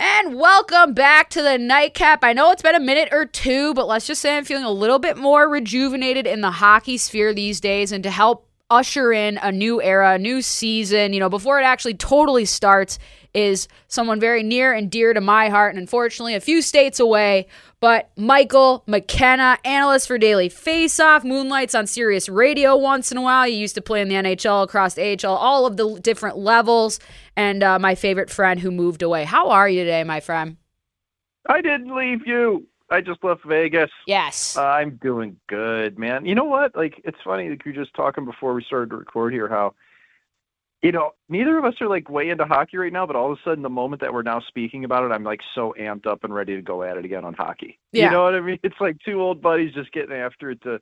And welcome back to the nightcap. I know it's been a minute or two, but let's just say I'm feeling a little bit more rejuvenated in the hockey sphere these days and to help usher in a new era, a new season, you know, before it actually totally starts is someone very near and dear to my heart and unfortunately a few states away. But Michael McKenna, analyst for Daily Faceoff, moonlights on Sirius Radio once in a while. He used to play in the NHL, across the AHL, all of the different levels. And uh, my favorite friend who moved away. How are you today, my friend? I didn't leave you. I just left Vegas. Yes. Uh, I'm doing good, man. You know what? Like, it's funny that you're just talking before we started to record here how – you know, neither of us are like way into hockey right now, but all of a sudden, the moment that we're now speaking about it, I'm like so amped up and ready to go at it again on hockey. Yeah. You know what I mean? It's like two old buddies just getting after it to,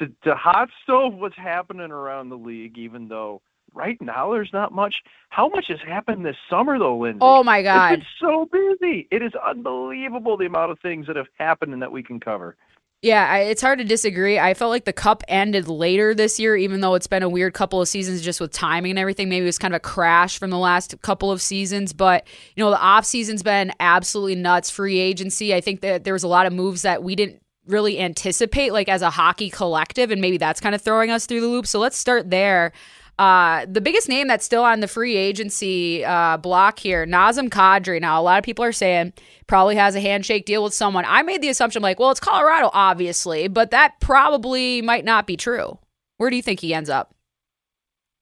to, to hot stove what's happening around the league, even though right now there's not much. How much has happened this summer, though, Lindsay? Oh, my God. It's been so busy. It is unbelievable the amount of things that have happened and that we can cover. Yeah, I, it's hard to disagree. I felt like the cup ended later this year, even though it's been a weird couple of seasons just with timing and everything. Maybe it was kind of a crash from the last couple of seasons. But, you know, the off season's been absolutely nuts. Free agency. I think that there was a lot of moves that we didn't really anticipate, like as a hockey collective, and maybe that's kind of throwing us through the loop. So let's start there. Uh, the biggest name that's still on the free agency uh, block here, Nazem Kadri. Now, a lot of people are saying probably has a handshake deal with someone. I made the assumption, like, well, it's Colorado, obviously, but that probably might not be true. Where do you think he ends up?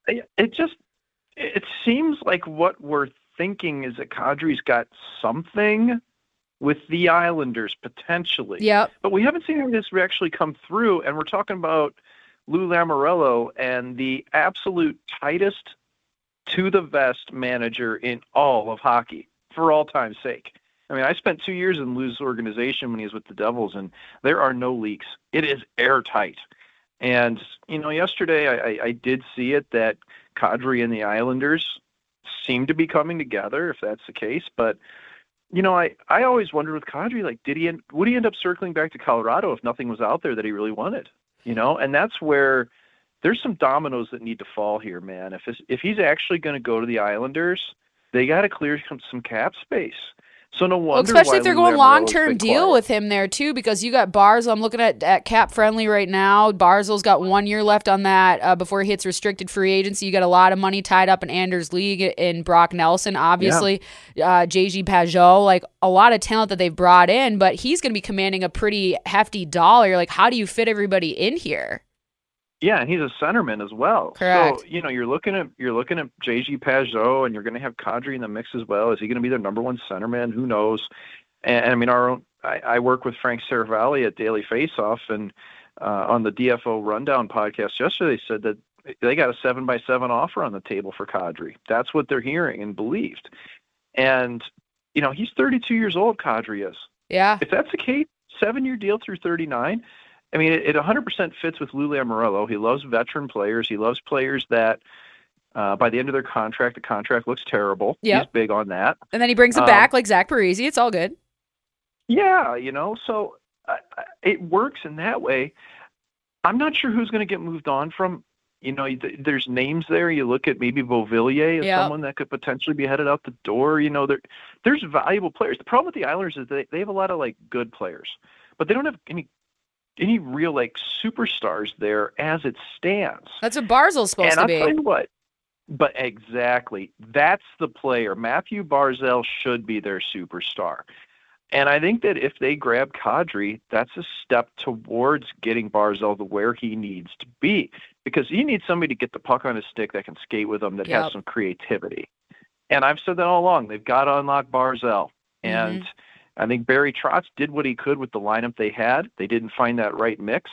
It just it seems like what we're thinking is that Kadri's got something with the Islanders potentially. Yep. But we haven't seen this actually come through, and we're talking about Lou Lamoriello and the absolute tightest to the vest manager in all of hockey for all time's sake. I mean, I spent two years in Lou's organization when he was with the Devils, and there are no leaks. It is airtight. And, you know, yesterday I, I, I did see it that Kadri and the Islanders seem to be coming together, if that's the case. But, you know, I, I always wondered with Kadri, like, did he end, would he end up circling back to Colorado if nothing was out there that he really wanted? You know, and that's where there's some dominoes that need to fall here, man. If if he's actually going to go to the Islanders, they got to clear some, some cap space. So no wonder. Well, especially if they're going long term deal with him there too, because you got Barzal. I'm looking at, at cap friendly right now. Barzal's got one year left on that uh, before he hits restricted free agency. You got a lot of money tied up in Anders Lee in Brock Nelson, obviously, yeah. uh, JG Pageau, like a lot of talent that they've brought in, but he's going to be commanding a pretty hefty dollar. Like, how do you fit everybody in here? Yeah, and he's a centerman as well. Correct. So you know you're looking at you're looking at JG Pageau, and you're going to have Kadri in the mix as well. Is he going to be their number one centerman? Who knows? And, and I mean, our own. I, I work with Frank Seravalli at Daily Faceoff, and uh, on the DFO Rundown podcast yesterday said that they got a seven by seven offer on the table for Kadri. That's what they're hearing and believed. And you know he's 32 years old. Kadri is. Yeah. If that's the case, seven year deal through 39 I mean, it, it 100% fits with Lou Lamoriello. He loves veteran players. He loves players that uh, by the end of their contract, the contract looks terrible. Yep. He's big on that. And then he brings them um, back like Zach Parise. It's all good. Yeah, you know, so uh, it works in that way. I'm not sure who's going to get moved on from. You know, there's names there. You look at maybe Beauvillier as yep. someone that could potentially be headed out the door. You know, there there's valuable players. The problem with the Islanders is they they have a lot of like good players, but they don't have any any real like superstars there as it stands. That's what Barzal's supposed and to I'll be. Tell you what, but exactly, that's the player. Mathew Barzal should be their superstar. And I think that if they grab Kadri, that's a step towards getting Barzal to where he needs to be. Because you need somebody to get the puck on his stick that can skate with him, that yep. has some creativity. And I've said that all along. They've got to unlock Barzell. And mm-hmm. I think Barry Trotz did what he could with the lineup they had. They didn't find that right mix.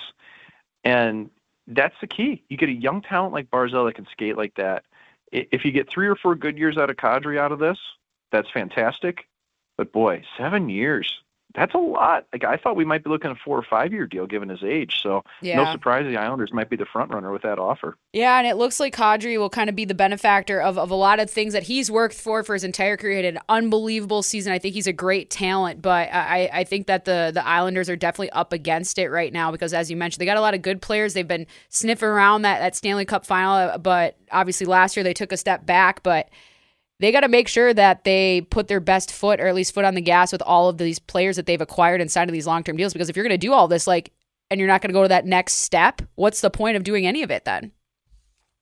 And that's the key. You get a young talent like Barzal that can skate like that. If you get three or four good years out of Kadri out of this, that's fantastic. But boy, seven years that's a lot. Like I thought we might be looking at a four or five year deal given his age. So yeah. no surprise the Islanders might be the front runner with that offer. Yeah, and it looks like Kadri will kind of be the benefactor of, of a lot of things that he's worked for for his entire career. He had an unbelievable season. I think he's a great talent, but I, I think that the the Islanders are definitely up against it right now because as you mentioned, they got a lot of good players. They've been sniffing around that, that Stanley Cup final, uh, but obviously last year they took a step back, but they got to make sure that they put their best foot or at least foot on the gas with all of these players that they've acquired inside of these long-term deals because if you're going to do all this like and you're not going to go to that next step what's the point of doing any of it then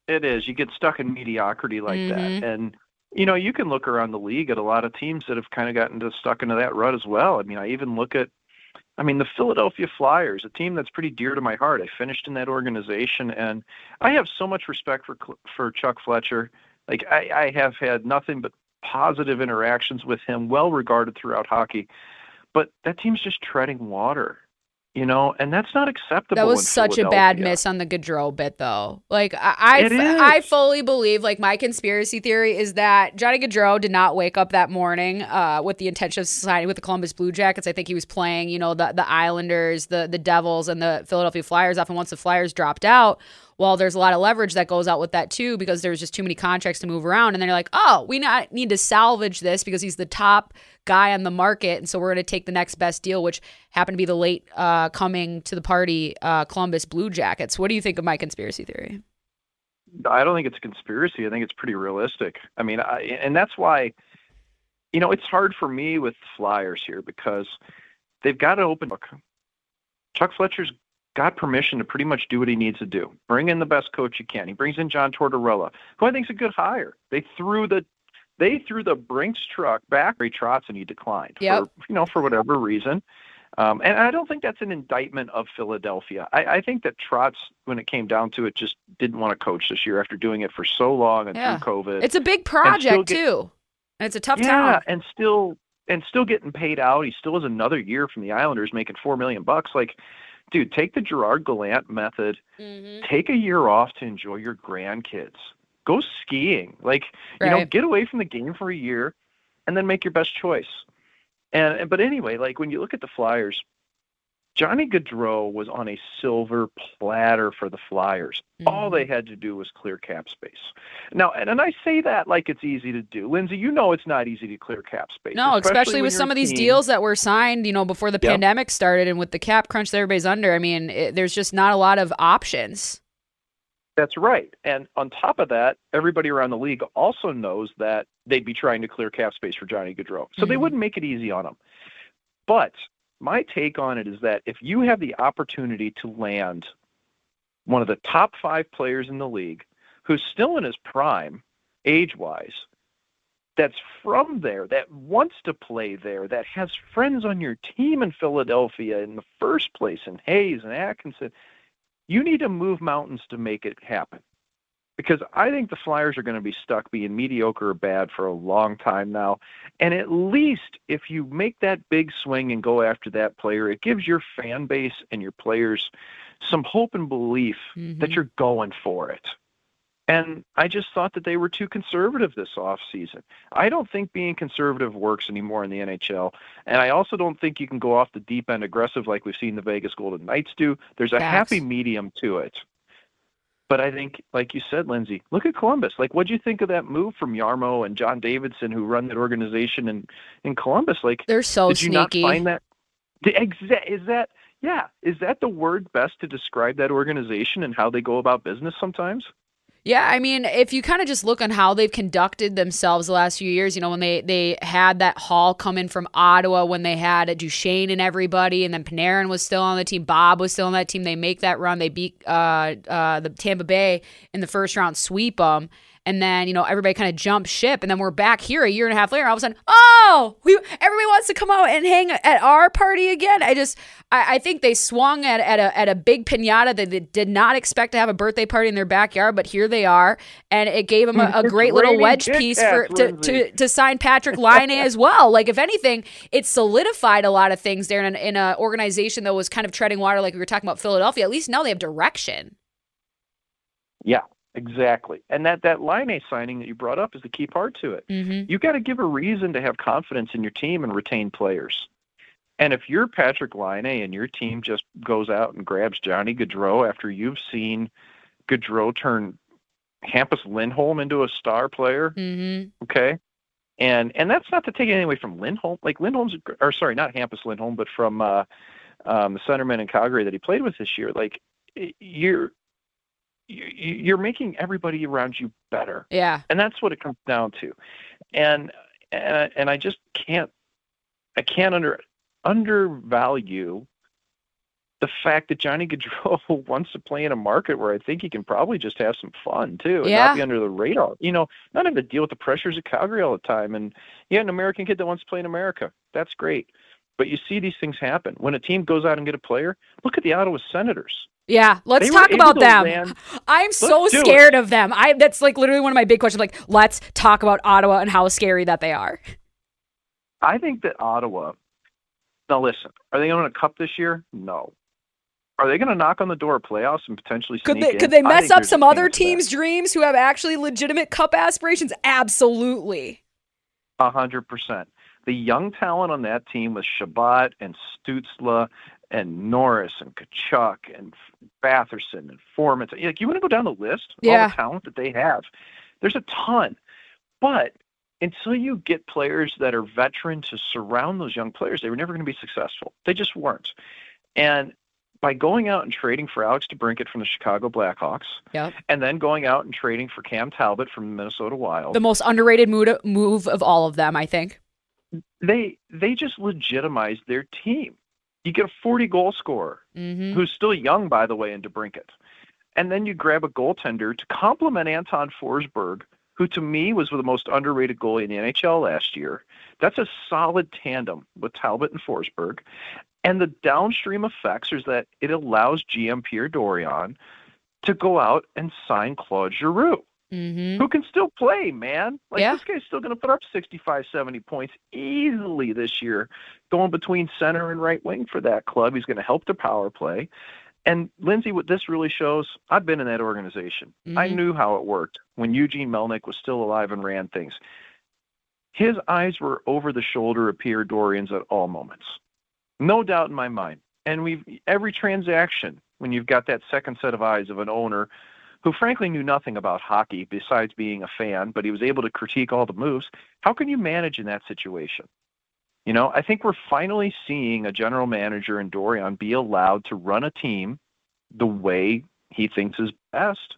it is you get stuck in mediocrity like mm-hmm. that and you know you can look around the league at a lot of teams that have kind of gotten to, stuck into that rut as well i mean i even look at I mean, the Philadelphia Flyers, a team that's pretty dear to my heart. I finished in that organization, and I have so much respect for for Chuck Fletcher. Like I, I have had nothing but positive interactions with him, well regarded throughout hockey. But that team's just treading water you know, and that's not acceptable. That was such a bad miss on the Gaudreau bit, though. Like I, I, I, fully believe, like my conspiracy theory is that Johnny Gaudreau did not wake up that morning uh, with the intention of signing with the Columbus Blue Jackets. I think he was playing, you know, the the Islanders, the the Devils, and the Philadelphia Flyers. Often once the Flyers dropped out, well, there's a lot of leverage that goes out with that too because there's just too many contracts to move around. And then you're like, oh, we not need to salvage this because he's the top guy on the market, and so we're going to take the next best deal, which happened to be the late uh, coming to the party uh, Columbus Blue Jackets. What do you think of my conspiracy theory? I don't think it's a conspiracy. I think it's pretty realistic. I mean, I, and that's why, you know, it's hard for me with Flyers here because they've got an open book. Chuck Fletcher's got permission to pretty much do what he needs to do. Bring in the best coach you can. He brings in John Tortorella, who I think is a good hire. They threw the they threw the Brinks truck back. Ray Trotz and he declined yep. for you know for whatever reason. Um, and I don't think that's an indictment of Philadelphia. I, I think that Trotz, when it came down to it, just didn't want to coach this year after doing it for so long and yeah. through COVID. It's a big project get, too, and it's a tough yeah, town. and still and still getting paid out. He still has another year from the Islanders, making four million bucks. Like dude, take the Gerard Gallant method. Mm-hmm. Take a year off to enjoy your grandkids. Go skiing. Like, right. you know, get away from the game for a year and then make your best choice. And but anyway, like when you look at the Flyers, Johnny Gaudreau was on a silver platter for the Flyers. Mm-hmm. All they had to do was clear cap space. Now, and, and I say that like it's easy to do. Lindsay, you know it's not easy to clear cap space. No, especially, especially with some of these team. deals that were signed, you know, before the yep. pandemic started and with the cap crunch that everybody's under. I mean, it, there's just not a lot of options. That's right. And on top of that, everybody around the league also knows that they'd be trying to clear cap space for Johnny Gaudreau. So mm-hmm. they wouldn't make it easy on him. But my take on it is that if you have the opportunity to land one of the top five players in the league who's still in his prime, age wise, that's from there, that wants to play there, that has friends on your team in Philadelphia in the first place, and Hayes and Atkinson, you need to move mountains to make it happen because I think the Flyers are going to be stuck being mediocre or bad for a long time now. And at least if you make that big swing and go after that player, it gives your fan base and your players some hope and belief mm-hmm. that you're going for it. And I just thought that they were too conservative this offseason. I don't think being conservative works anymore in the NHL. And I also don't think you can go off the deep end aggressive like we've seen the Vegas Golden Knights do. There's a happy medium to it. But I think, like you said, Lindsay, look at Columbus. Like, what do you think of that move from Jarmo and John Davidson, who run that organization in in Columbus? Like, they're so did you sneaky. not find that? Is that yeah? Is that the word best to describe that organization and how they go about business sometimes? Yeah, I mean, if you kind of just look on how they've conducted themselves the last few years, you know, when they they had that haul come in from Ottawa, when they had Duchene and everybody, and then Panarin was still on the team, Bob was still on that team. They make that run, they beat uh, uh, the Tampa Bay in the first round, sweep them and then you know everybody kind of jumped ship and then we're back here a year and a half later all of a sudden oh we everybody wants to come out and hang at our party again. I just i, I think they swung at, at a at a big piñata that they did not expect to have a birthday party in their backyard but here they are and it gave them a, a great little wedge piece for to, to, to sign Patrik Laine as well. Like if anything it solidified a lot of things there in an, in an organization that was kind of treading water like we were talking about philadelphia. At least now they have direction. Yeah Exactly. And that, that Laine signing that you brought up is the key part to it. Mm-hmm. You got to give a reason to have confidence in your team and retain players. And if you're Patrik Laine and your team just goes out and grabs Johnny Gaudreau after you've seen Gaudreau turn Hampus Lindholm into a star player, Mm-hmm. okay? And and that's not to take anything away from Lindholm. Like Lindholm's, or sorry, not Hampus Lindholm, but from uh, um, the centerman in Calgary that he played with this year. Like you're you- you're making everybody around you better. Yeah. and that's what it comes down to. And and, and i just can't i can't under undervalue the fact that johnny gaudreau wants to play in a market where i think he can probably just have some fun too and Yeah. not be under the radar. You know not have to deal with the pressures of calgary all the time and yeah an american kid that wants to play in america. That's great but you see these things happen when a team goes out and get a player look at the ottawa senators Yeah. Let's They talk about them. land- I'm so do it. scared of them. I that's like literally one of my big questions. Like, let's talk about Ottawa and how scary that they are. I think that Ottawa. Now listen, are they going to win a cup this year? No. Are they going to knock on the door of playoffs and potentially Could sneak they in? could they mess up some other teams' dreams who have actually legitimate cup aspirations? Absolutely. A hundred percent. The young talent on that team was Chabot and Stützle and Norris and Tkachuk and Batherson and Foreman. Like you want to go down the list of all the talent that they have. There's a ton, but until you get players that are veteran to surround those young players, they were never going to be successful. They just weren't. And by going out and trading for Alex DeBrincat from the Chicago Blackhawks, Yep. and then going out and trading for Cam Talbot from the Minnesota Wild, The most underrated move of all of them, I think. They they just legitimized their team. You get a 40 goal scorer Mm-hmm. who's still young, by the way, in DeBrincat, and then you grab a goaltender to complement Anton Forsberg, who to me was the most underrated goalie in the NHL last year. That's a solid tandem with Talbot and Forsberg, and the downstream effects is that it allows GM Pierre Dorion to go out and sign Claude Giroux Mm-hmm. who can still play, man. Like Yeah. this guy's still going to put up 65, 70 points easily this year, going between center and right wing for that club. He's going to help the power play. And Lindsay, what this really shows, I've been in that organization. I Mhm. knew how it worked when Eugene Melnyk was still alive and ran things. His eyes were over the shoulder of Pierre Dorion's at all moments. No doubt in my mind. And we've every transaction, when you've got that second set of eyes of an owner who frankly knew nothing about hockey besides being a fan, but he was able to critique all the moves. How can you manage in that situation? You know, I think we're finally seeing a general manager in Dorion be allowed to run a team the way he thinks is best.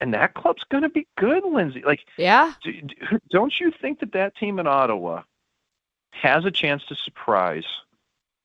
And that club's going to be good, Lindsay. Like, Yeah. d- d- don't you think that that team in Ottawa has a chance to surprise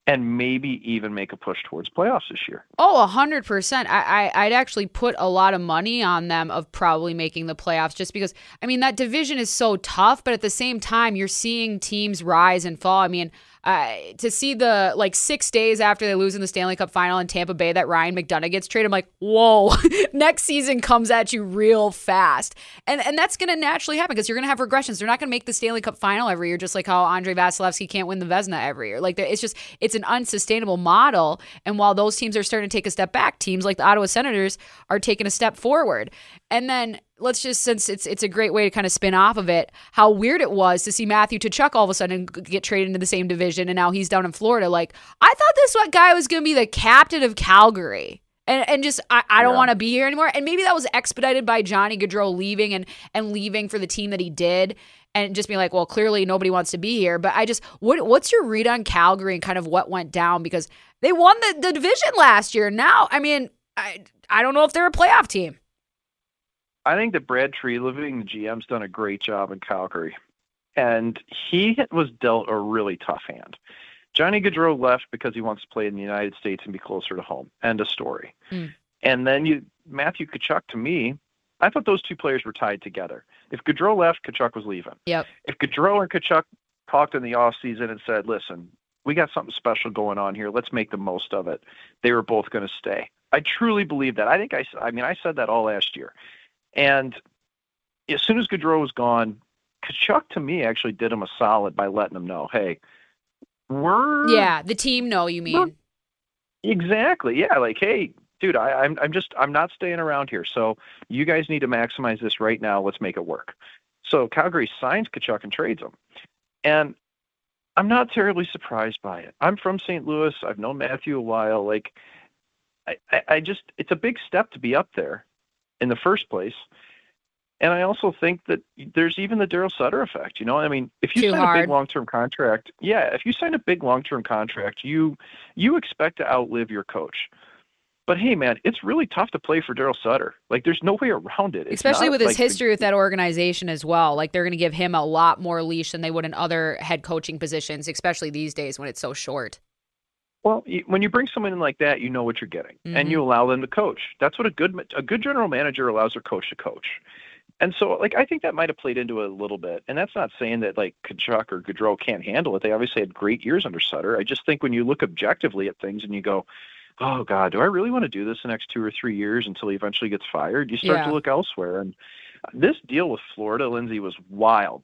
and maybe even make a push towards playoffs this year? Oh, a hundred percent. I, I I'd actually put a lot of money on them of probably making the playoffs just because I mean that division is so tough, but at the same time you're seeing teams rise and fall. I mean, uh, to see the like six days after they lose in the Stanley Cup final in Tampa Bay that Ryan McDonagh gets traded, I'm like, whoa, next season comes at you real fast. And and that's gonna naturally happen because you're gonna have regressions. They're not gonna make the Stanley Cup final every year, just like how Andrei Vasilevskiy can't win the Vezina every year. Like it's just it's an unsustainable model. And while those teams are starting to take a step back, teams like the Ottawa Senators are taking a step forward. And then let's just since it's it's a great way to kind of spin off of it, how weird it was to see Matthew Tkachuk all of a sudden get traded into the same division, and now he's down in Florida. Like I thought this guy was going to be the captain of Calgary. And, and just I, I don't Yeah. want to be here anymore. And maybe that was expedited by Johnny Gaudreau leaving and and leaving for the team that he did, and just being like, well, clearly nobody wants to be here. But I just what what's your read on Calgary and kind of what went down because they won the, the division last year. Now, I mean, I I don't know if they're a playoff team. I think that Brad Treliving the GM's done a great job in Calgary, and he was dealt a really tough hand. Johnny Gaudreau left because he wants to play in the United States and be closer to home. End of story. Mm. And then you, Matthew Tkachuk, to me, I thought those two players were tied together. If Gaudreau left, Tkachuk was leaving. Yep. If Gaudreau and Tkachuk talked in the off season and said, "Listen, we got something special going on here. Let's make the most of it," they were both going to stay. I truly believe that. I think I, I mean, I said that all last year. And as soon as Gaudreau was gone, Tkachuk to me actually did him a solid by letting him know, hey, we're Yeah, the team. No, you mean? exactly yeah, like hey, dude, I, I'm I'm just I'm not staying around here. So you guys need to maximize this right now. Let's make it work. So Calgary signs Tkachuk and trades him, and I'm not terribly surprised by it. I'm from St. Louis. I've known Matthew a while. Like, I, I, I just it's a big step to be up there in the first place. And I also think that there's even the Daryl Sutter effect. You know, I mean, if you Too sign hard. a big long-term contract, yeah, if you sign a big long-term contract, you you expect to outlive your coach. But hey, man, it's really tough to play for Daryl Sutter. Like, there's no way around it. It's Especially with his like the- history with that organization as well. Like they're going to give him a lot more leash than they would in other head coaching positions, especially these days when it's so short. Well, when you bring someone in like that, you know what you're getting, Mhm. and you allow them to coach. That's what a good a good general manager allows their coach to coach. And so, like, I think that might have played into it a little bit. And that's not saying that like Tkachuk or Gaudreau can't handle it. They obviously had great years under Sutter. I just think when you look objectively at things and you go, "Oh God, do I really want to do this the next two or three years until he eventually gets fired?" You start Yeah. to look elsewhere. And this deal with Florida, Lindsay, was wild.